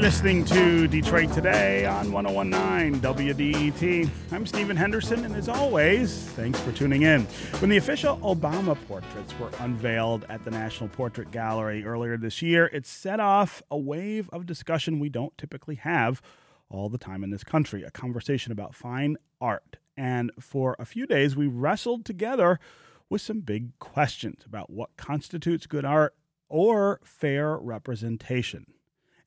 You're listening to Detroit Today on 1019 WDET. I'm Stephen Henderson, and as always, thanks for tuning in. When the official Obama portraits were unveiled at the National Portrait Gallery earlier this year, it set off a wave of discussion we don't typically have all the time in this country a conversation about fine art. And for a few days, we wrestled together with some big questions about what constitutes good art or fair representation.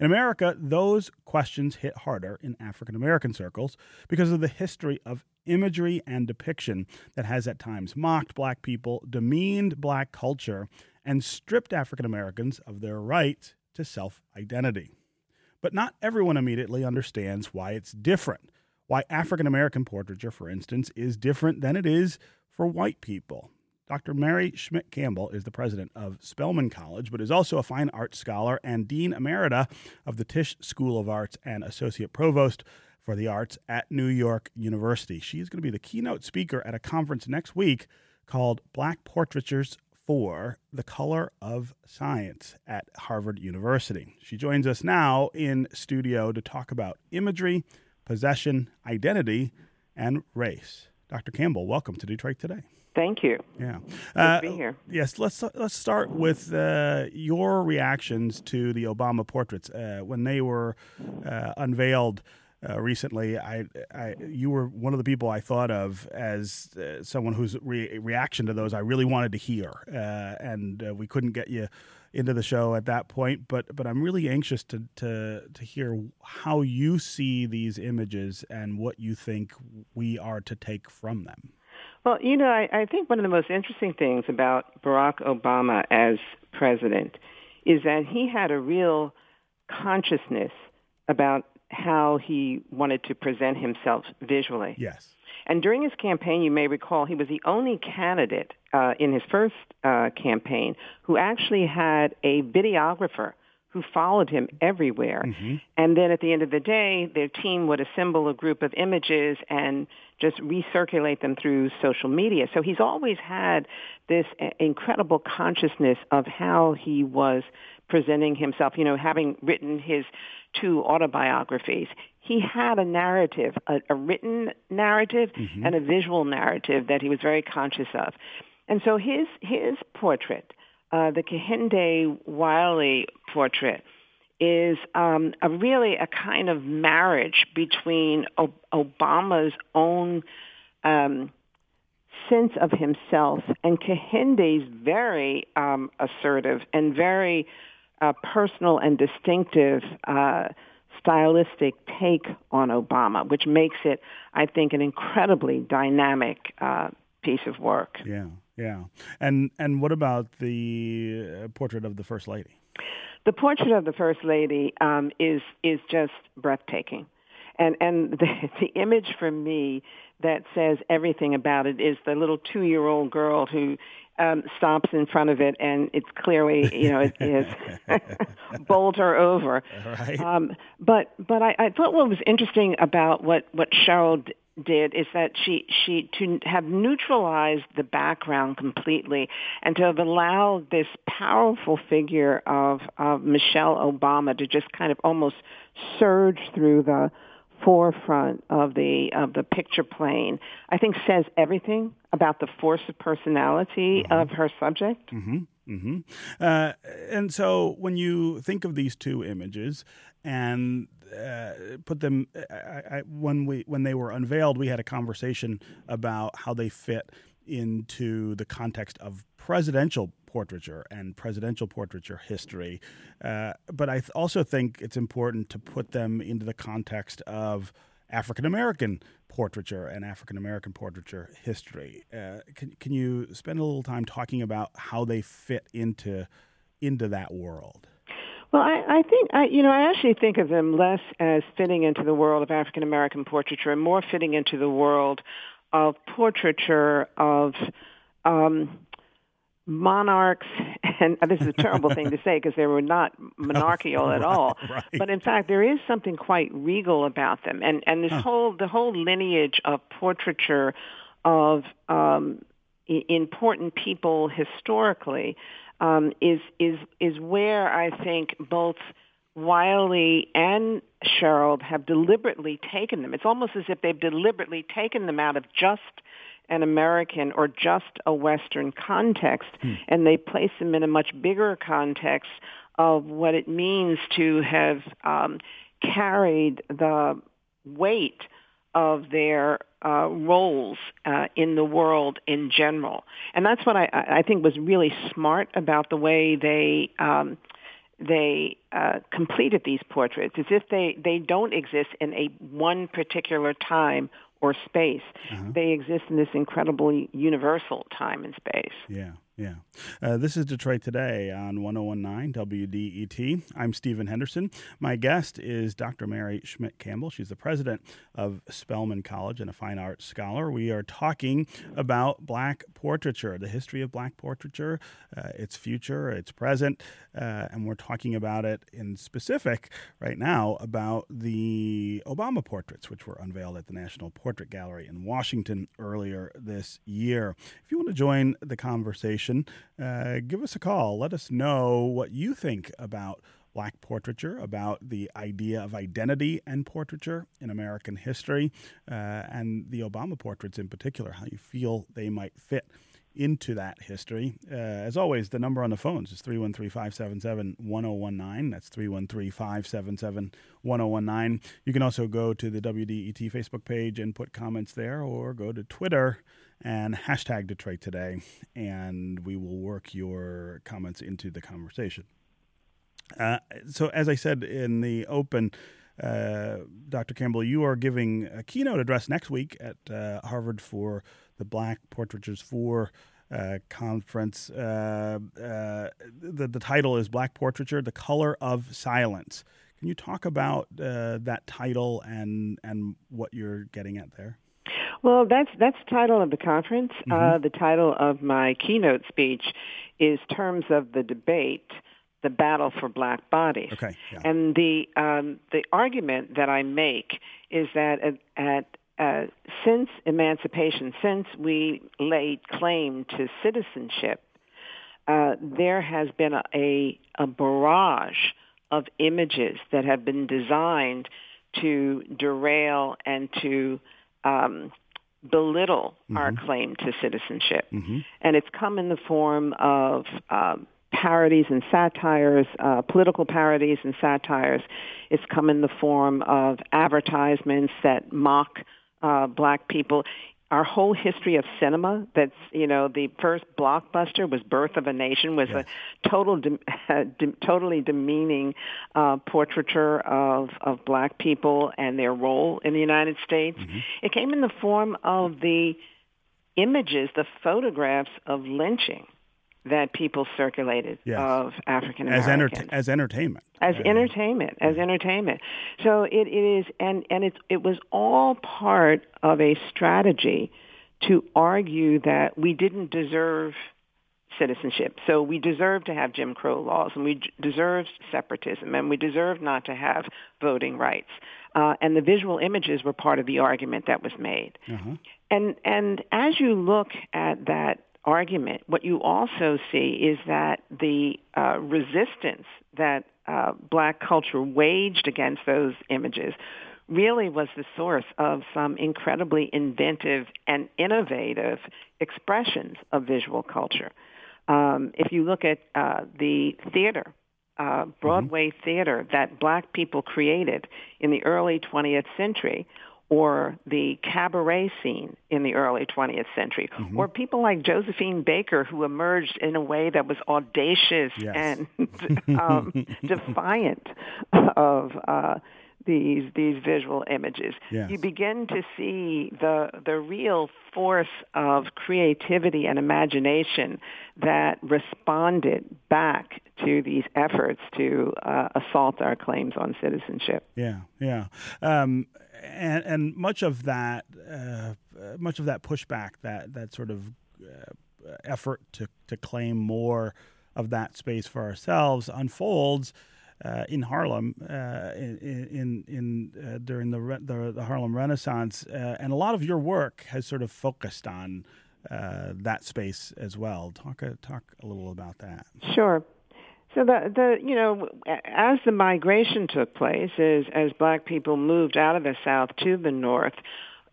In America, those questions hit harder in African American circles because of the history of imagery and depiction that has at times mocked black people, demeaned black culture, and stripped African Americans of their right to self identity. But not everyone immediately understands why it's different. Why African American portraiture, for instance, is different than it is for white people. Dr. Mary Schmidt Campbell is the president of Spelman College, but is also a fine arts scholar and Dean Emerita of the Tisch School of Arts and Associate Provost for the Arts at New York University. She is going to be the keynote speaker at a conference next week called Black Portraitures for the Color of Silence at Harvard University. She joins us now in studio to talk about imagery, possession, identity, and race. Dr. Campbell, welcome to Detroit Today. Thank you. Yeah. Uh, be here. Yes, let's let's start with uh, your reactions to the Obama portraits uh, when they were uh, unveiled. Uh, recently, I, I, you were one of the people I thought of as uh, someone whose re- reaction to those I really wanted to hear, and we couldn't get you into the show at that point. But but I'm really anxious to to to hear how you see these images and what you think we are to take from them. Well, you know, I, I think one of the most interesting things about Barack Obama as president is that he had a real consciousness about how he wanted to present himself visually. Yes. And during his campaign, you may recall, he was the only candidate uh, in his first uh, campaign who actually had a videographer who followed him everywhere. Mm-hmm. And then at the end of the day, their team would assemble a group of images and just recirculate them through social media. So he's always had this incredible consciousness of how he was presenting himself, you know, having written his two autobiographies. He had a narrative, a, a written narrative mm-hmm. and a visual narrative that he was very conscious of. And so his his portrait uh, the Kehinde Wiley portrait is um, a really a kind of marriage between o- Obama's own um, sense of himself and Kehinde's very um, assertive and very uh, personal and distinctive uh, stylistic take on Obama, which makes it, I think, an incredibly dynamic uh, piece of work. Yeah. Yeah, and and what about the uh, portrait of the first lady? The portrait of the first lady um, is is just breathtaking, and and the, the image for me that says everything about it is the little two year old girl who um, stops in front of it, and it's clearly, you know, it is bowled her over. Right. Um, but but I, I thought what was interesting about what what Sherald did is that she she to have neutralized the background completely and to have allowed this powerful figure of, of Michelle Obama to just kind of almost surge through the forefront of the of the picture plane, I think says everything about the force of personality mm-hmm. of her subject. Mm-hmm. Mm-hmm. Uh, and so, when you think of these two images and uh, put them, I, I, when we when they were unveiled, we had a conversation about how they fit into the context of presidential portraiture and presidential portraiture history. Uh, but I th- also think it's important to put them into the context of African American portraiture and African American portraiture history. Uh, can, can you spend a little time talking about how they fit into into that world? Well, I, I think I, you know, I actually think of them less as fitting into the world of African American portraiture and more fitting into the world of portraiture of um, monarchs, and this is a terrible thing to say because they were not monarchical at all. Right. But in fact, there is something quite regal about them, and and this huh. whole the whole lineage of portraiture of um, important people historically um, is is is where I think both Wiley and Sherald have deliberately taken them. It's almost as if they've deliberately taken them out of just an American or just a Western context, hmm. and they place them in a much bigger context of what it means to have um, carried the weight of their uh, roles uh, in the world in general. And that's what I, I think was really smart about the way they um, they uh, completed these portraits, as if they, they don't exist in a one particular time or space. Uh-huh. They exist in this incredibly universal time and space. Yeah. Yeah. Uh, this is Detroit Today on 1019 WDET. I'm Stephen Henderson. My guest is Dr. Mary Schmidt Campbell. She's the president of Spelman College and a fine arts scholar. We are talking about black portraiture, the history of black portraiture, uh, its future, its present, uh, and we're talking about it in specific right now about the Obama portraits, which were unveiled at the National Portrait Gallery in Washington earlier this year. If you want to join the conversation, uh, give us a call. Let us know what you think about black portraiture, about the idea of identity and portraiture in American history, uh, and the Obama portraits in particular, how you feel they might fit into that history. Uh, as always, the number on the phones is 313 577 1019. That's 313 577 1019. You can also go to the WDET Facebook page and put comments there, or go to Twitter and hashtag Detroit Today, and we will work your comments into the conversation. Uh, so, as I said in the open, uh, Dr. Campbell, you are giving a keynote address next week at uh, Harvard for the Black Portraitures for uh, conference. Uh, uh, the, the title is Black Portraiture: The Color of Silence. Can you talk about uh, that title and and what you're getting at there? Well, that's that's the title of the conference. Mm-hmm. Uh, the title of my keynote speech is "Terms of the Debate: The Battle for Black Bodies." Okay. Yeah. And the um, the argument that I make is that at, at uh, since emancipation, since we laid claim to citizenship, uh, there has been a, a, a barrage of images that have been designed to derail and to um, belittle mm-hmm. our claim to citizenship. Mm-hmm. And it's come in the form of um, parodies and satires, uh, political parodies and satires. It's come in the form of advertisements that mock uh, black people our whole history of cinema that's you know the first blockbuster was birth of a nation was yes. a total de- de- totally demeaning uh, portraiture of of black people and their role in the united states mm-hmm. it came in the form of the images the photographs of lynching that people circulated yes. of African Americans as, as entertainment, as entertainment, as entertainment. So it, it is, and and it it was all part of a strategy to argue that we didn't deserve citizenship. So we deserve to have Jim Crow laws, and we deserve separatism, and we deserve not to have voting rights. Uh, and the visual images were part of the argument that was made. Uh-huh. And and as you look at that argument, what you also see is that the uh, resistance that uh, black culture waged against those images really was the source of some incredibly inventive and innovative expressions of visual culture. Um, if you look at uh, the theater, uh, Broadway mm-hmm. theater that black people created in the early 20th century or the cabaret scene in the early 20th century, mm-hmm. or people like Josephine Baker, who emerged in a way that was audacious yes. and um, defiant of uh, these these visual images. Yes. You begin to see the the real force of creativity and imagination that responded back to these efforts to uh, assault our claims on citizenship. Yeah, yeah. Um, and, and much of that, uh, much of that pushback, that that sort of uh, effort to to claim more of that space for ourselves, unfolds. Uh, in Harlem, uh, in in, in uh, during the, the, the Harlem Renaissance, uh, and a lot of your work has sort of focused on that space as well. Talk talk a little about that. Sure. So the the you know as the migration took place, as as black people moved out of the South to the North,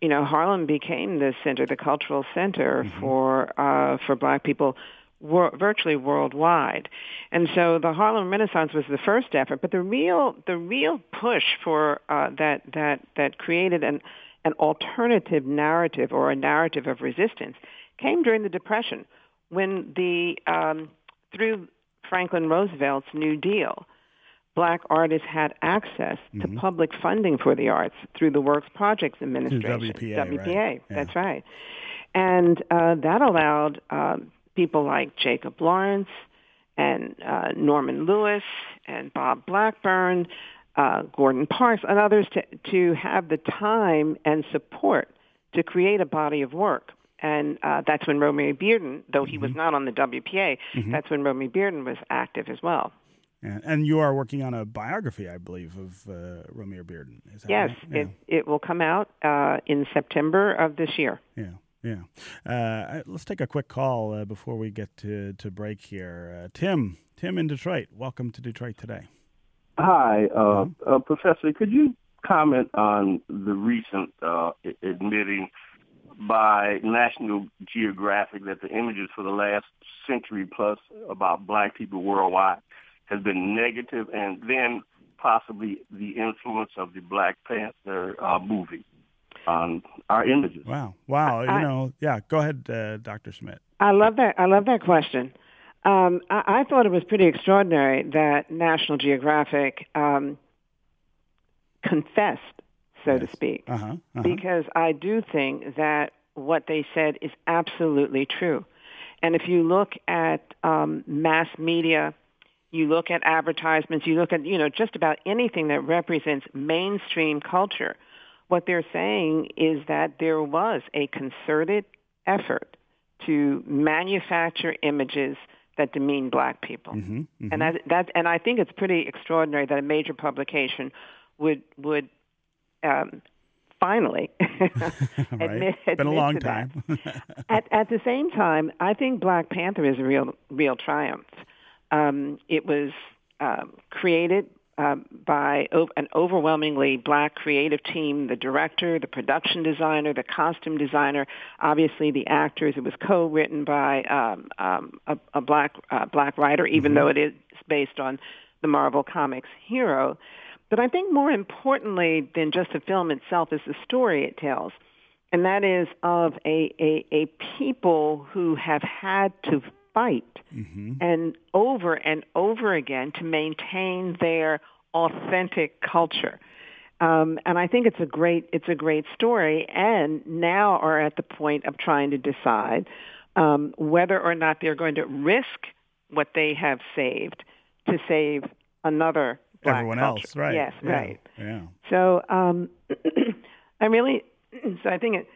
you know Harlem became the center, the cultural center mm-hmm. for uh, for black people wor- virtually worldwide. And so the Harlem Renaissance was the first effort, but the real the real push for uh, that that that created an an alternative narrative or a narrative of resistance came during the Depression, when the um, through Franklin Roosevelt's New Deal, black artists had access mm-hmm. to public funding for the arts through the Works Projects Administration, WPA. WPA, right. that's yeah. right, and uh, that allowed um, people like Jacob Lawrence and uh, Norman Lewis and Bob Blackburn, uh, Gordon Parks, and others to, to have the time and support to create a body of work. And uh, that's when Romare Bearden, though he mm-hmm. was not on the WPA, mm-hmm. that's when Romare Bearden was active as well. And, and you are working on a biography, I believe, of uh, Romare Bearden. yes, right? yeah. it, it will come out uh, in September of this year. Yeah. Yeah. Uh, let's take a quick call uh, before we get to, to break here. Uh, Tim, Tim in Detroit, welcome to Detroit today. Hi, uh, uh, Professor. Could you comment on the recent uh, admitting by National Geographic that the images for the last century plus about black people worldwide has been negative, and then possibly the influence of the Black Panther movie? on our images. Wow, wow! I, you know, yeah. Go ahead, uh, Dr. Schmidt. I love that. I love that question. Um, I, I, thought it was pretty extraordinary that National Geographic um, confessed, so yes. to speak, uh-huh, uh-huh. because I do think that what they said is absolutely true. And if you look at um, mass media, you look at advertisements, you look at you know just about anything that represents mainstream culture what they're saying is that there was a concerted effort to manufacture images that demean black people. Mm-hmm, mm-hmm. And that, that and I think it's pretty extraordinary that a major publication would would um, finally admit, It's been a long time. at, at the same time, I think Black Panther is a real real triumph. Um, it was um, created um, by an overwhelmingly black creative team, the director, the production designer, the costume designer, obviously the actors. It was co-written by um, um, a, a, black uh, black writer, even mm-hmm. though it is based on the Marvel Comics hero. But I think more importantly than just the film itself is the story it tells. And that is of a, a, a people who have had to fight mm-hmm. and over and over again to maintain their authentic culture. Um, and I think it's a great it's a great story, and now are at the point of trying to decide um, whether or not they're going to risk what they have saved to save another everyone culture. else, right? Yes, yeah. right. Yeah. So um, I really so I think it.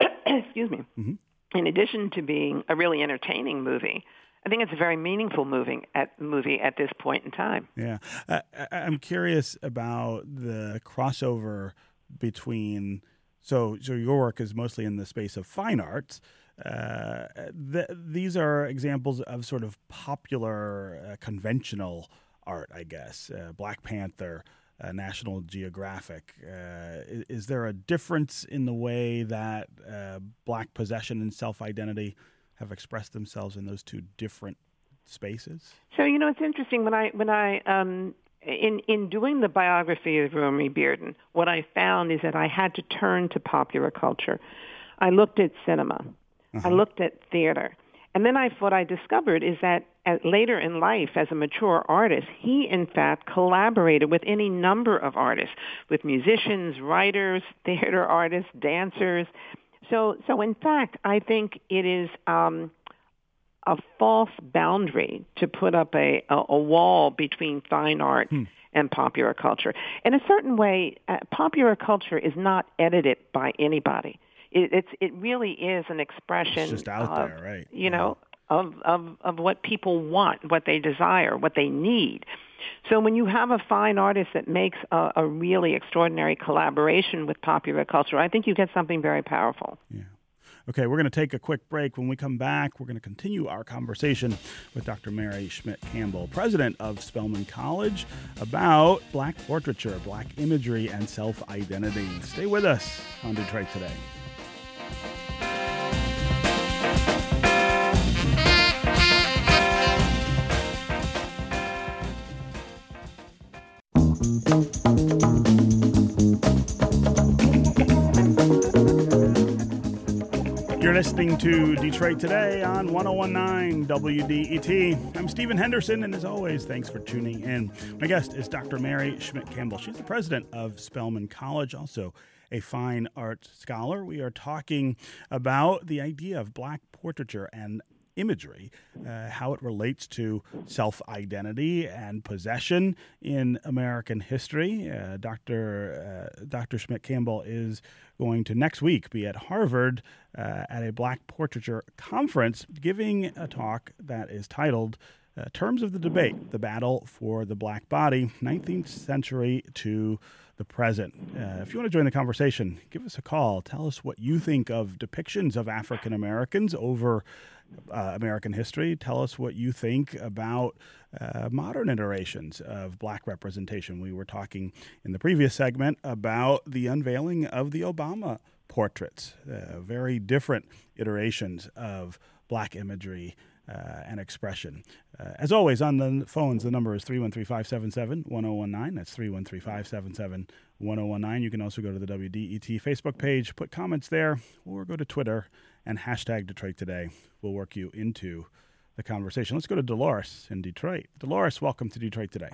excuse me. Mm-hmm in addition to being a really entertaining movie, I think it's a very meaningful moving at movie at this point in time. Yeah, uh, I'm curious about the crossover between. So, so your work is mostly in the space of fine arts. Uh, the, these are examples of sort of popular, uh, conventional art, I guess. Uh, Black Panther, uh, National Geographic. Uh, is, is, there a difference in the way that uh, black possession and self identity have expressed themselves in those two different spaces? So you know, it's interesting when I when I um, in in doing the biography of Romare Bearden, what I found is that I had to turn to popular culture. I looked at cinema. Uh-huh. I looked at theater. And then I, what I discovered is that at, later in life, as a mature artist, he in fact collaborated with any number of artists, with musicians, writers, theater artists, dancers. So, so in fact, I think it is um, a false boundary to put up a, a, a wall between fine art hmm. and popular culture. In a certain way, uh, popular culture is not edited by anybody it, it's it really is an expression. It's just out of, there, right? You know, mm-hmm. of of of what people want, what they desire, what they need. So when you have a fine artist that makes a, a really extraordinary collaboration with popular culture, I think you get something very powerful. Yeah. Okay, we're going to take a quick break. When we come back, we're going to continue our conversation with Dr. Mary Schmidt Campbell, president of Spelman College, about Black portraiture, Black imagery, and self identity. Stay with us on Detroit Today. You're listening to Detroit Today on 1019 WDET. I'm Stephen Henderson, and as always, thanks for tuning in. My guest is Dr. Mary Schmidt Campbell. She's the president of Spelman College, also a fine art scholar. We are talking about the idea of black portraiture and imagery, uh, how it relates to self identity and possession in American history. Uh, Dr. Uh, Dr. Schmidt Campbell is going to next week be at Harvard uh, at a Black Portraiture conference, giving a talk that is titled. Uh, terms of the debate, the battle for the black body, 19th century to the present. Uh, if you want to join the conversation, give us a call. Tell us what you think of depictions of African Americans over uh, American history. Tell us what you think about uh, modern iterations of black representation. We were talking in the previous segment about the unveiling of the Obama portraits, uh, very different iterations of black imagery. Uh, and expression. Uh, as always, on the phones, the number is 313 577 1019. That's 313 577 1019. You can also go to the WDET Facebook page, put comments there, or go to Twitter and hashtag Detroit Today. We'll work you into the conversation. Let's go to Dolores in Detroit. Dolores, welcome to Detroit Today.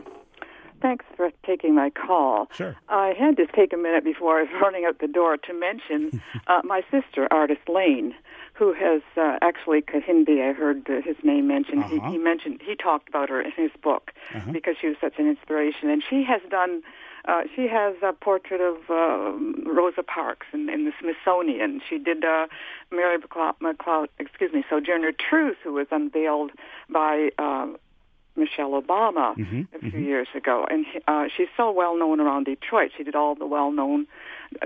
Thanks for taking my call. Sure. I had to take a minute before I was running out the door to mention uh, my sister, Artis Lane, who has uh, actually Kehinde. I heard uh, his name mentioned. Uh-huh. He, he mentioned he talked about her in his book Uh-huh. because she was such an inspiration, and she has done. Uh, she has a portrait of uh, Rosa Parks in, in the Smithsonian. She did uh, Mary McLeod, McLeod, excuse me, Sojourner Truth, who was unveiled by uh, Michelle Obama Mhm, a few years ago, and uh, she's so well known around Detroit. She did all the well known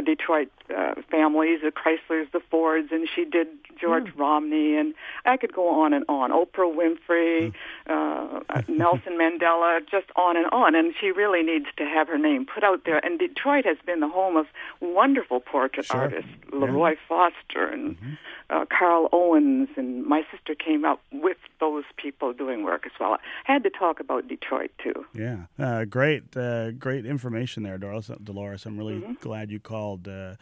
Detroit uh, families, the Chryslers, the Fords, and she did George Romney, and I could go on and on. Oprah Winfrey, uh, uh, Nelson Mandela, just on and on. And she really needs to have her name put out there. And Detroit has been the home of wonderful portrait Sure. artists, Leroy Foster and uh, Carl Owens, and my sister came up with those people doing work as well. I had to talk about Detroit too. Yeah, uh, great, uh, great information there, Dolores. Dolores, I'm really Mm-hmm. glad you called uh,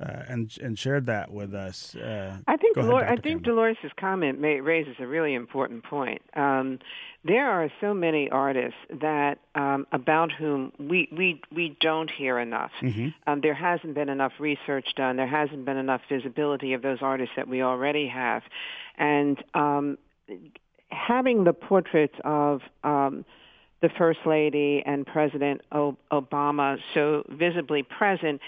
uh, and and shared that with us. Uh, I think ahead, Dolor- I think. Dolores' comment may, raises a really important point. Um, there are so many artists that um, about whom we, we we don't hear enough. Mm-hmm. Um, there hasn't been enough research done. There hasn't been enough visibility of those artists that we already have, and um, having the portraits of um, the First Lady and President Obama so visibly present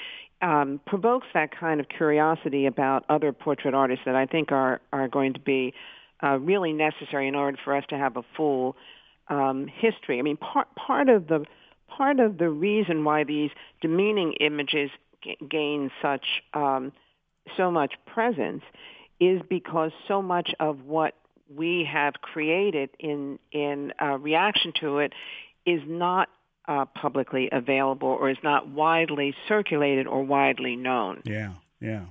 um, provokes that kind of curiosity about other portrait artists that I think are, are going to be uh, really necessary in order for us to have a full um, history. I mean, part, part of the part of the reason why these demeaning images g- gain such um, so much presence is because so much of what we have created in in uh, reaction to it is not uh, publicly available or is not widely circulated or widely known. Yeah, yeah.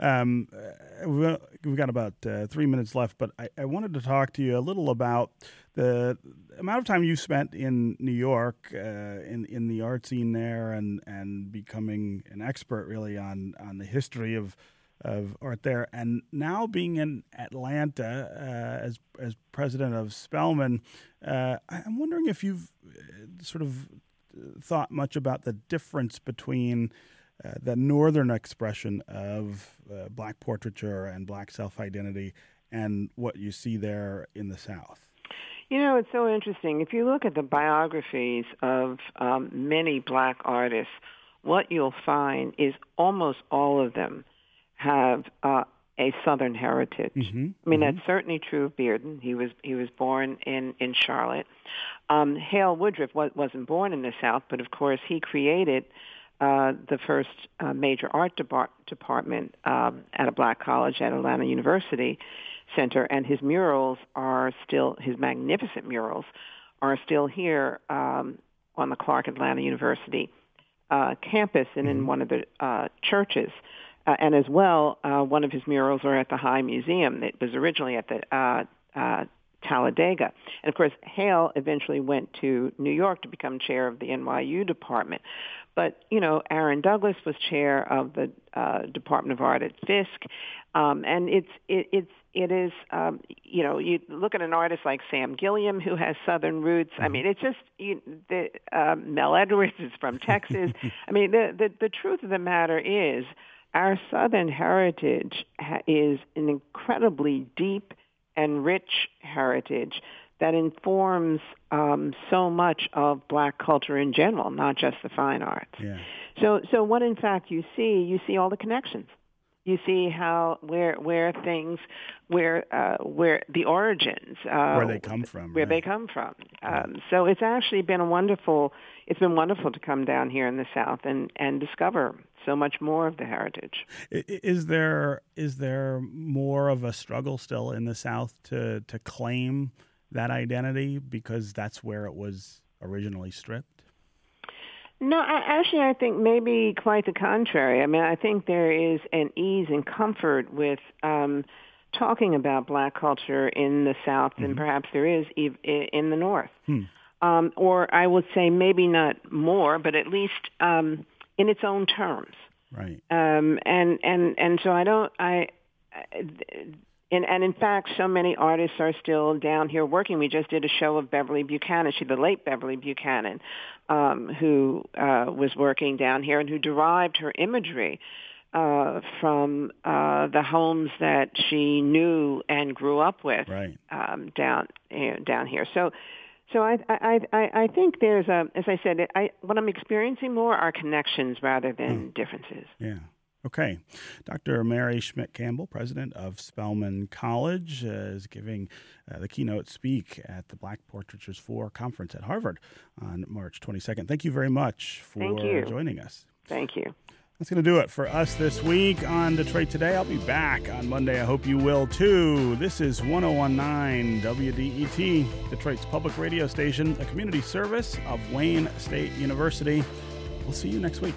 Um, uh, we've got- about uh, three minutes left, but I, I wanted to talk to you a little about the amount of time you spent in New York, uh, in in the art scene there, and and becoming an expert really on on the history of of art there, and now being in Atlanta uh, as as president of Spelman. Uh, I'm wondering if you've uh, sort of thought much about the difference between uh, the northern expression of uh, black portraiture and black self identity and what you see there in the South. You know, it's so interesting. If you look at the biographies of um, many black artists, what you'll find is almost all of them have uh, a Southern heritage. Mhm, I mean, that's certainly true of Bearden. He was he was born in in Charlotte. Um, Hale Woodruff was, wasn't born in the South, but of course he created uh, the first uh, major art depart- department um, at a black college at Atlanta University Center, and his murals are still his magnificent murals are still here um, on the Clark Atlanta University uh, campus and in mm-hmm. one of the uh, churches. Uh, and as well, uh, one of his murals are at the High Museum. It was originally at the uh, uh, Talladega. And of course, Hale eventually went to New York to become chair of the NYU department. But, you know, Aaron Douglas was chair of the uh, Department of Art at Fisk. Um, and it's, it, it's, it is, um, you know, you look at an artist like Sam Gilliam who has Southern roots. I mm-hmm. mean, it's just you, the, uh, Mel Edwards is from Texas. I mean, the, the the truth of the matter is, our Southern heritage is an incredibly deep and rich heritage that informs um, so much of black culture in general, not just the fine arts. Yeah. So, so what in fact you see, you see all the connections. You see how where where things where uh, where the origins uh, where they come from where right. they come from. Um, so it's actually been a wonderful it's been wonderful to come down here in the South and and discover so much more of the heritage. Is there is there more of a struggle still in the South to to claim that identity because that's where it was originally stripped? No, I, actually, I think maybe quite the contrary. I mean, I think there is an ease and comfort with um, talking about black culture in the South mm-hmm. than perhaps there is in the North. Hmm. Um, or I would say maybe not more, but at least um, in its own terms. Right. Um, and and and so I don't I. And, and in fact, so many artists are still down here working. We just did a show of Beverly Buchanan, she the late Beverly Buchanan, um, who uh, was working down here and who derived her imagery uh, from uh, the homes that she knew and grew up with right. um, down you know, down here. So so I, I, I, I think there's a, as I said, I, what I'm experiencing more are connections rather than mm. differences. Yeah. Okay. Dr. Mary Schmidt Campbell, president of Spelman College, uh, is giving uh, the keynote speak at the Black Portraitures 4 conference at Harvard on March 22nd. Thank you very much for joining us. Thank you. That's going to do it for us this week on Detroit Today. I'll be back on Monday. I hope you will too. This is 1019 WDET, Detroit's public radio station, a community service of Wayne State University. We'll see you next week.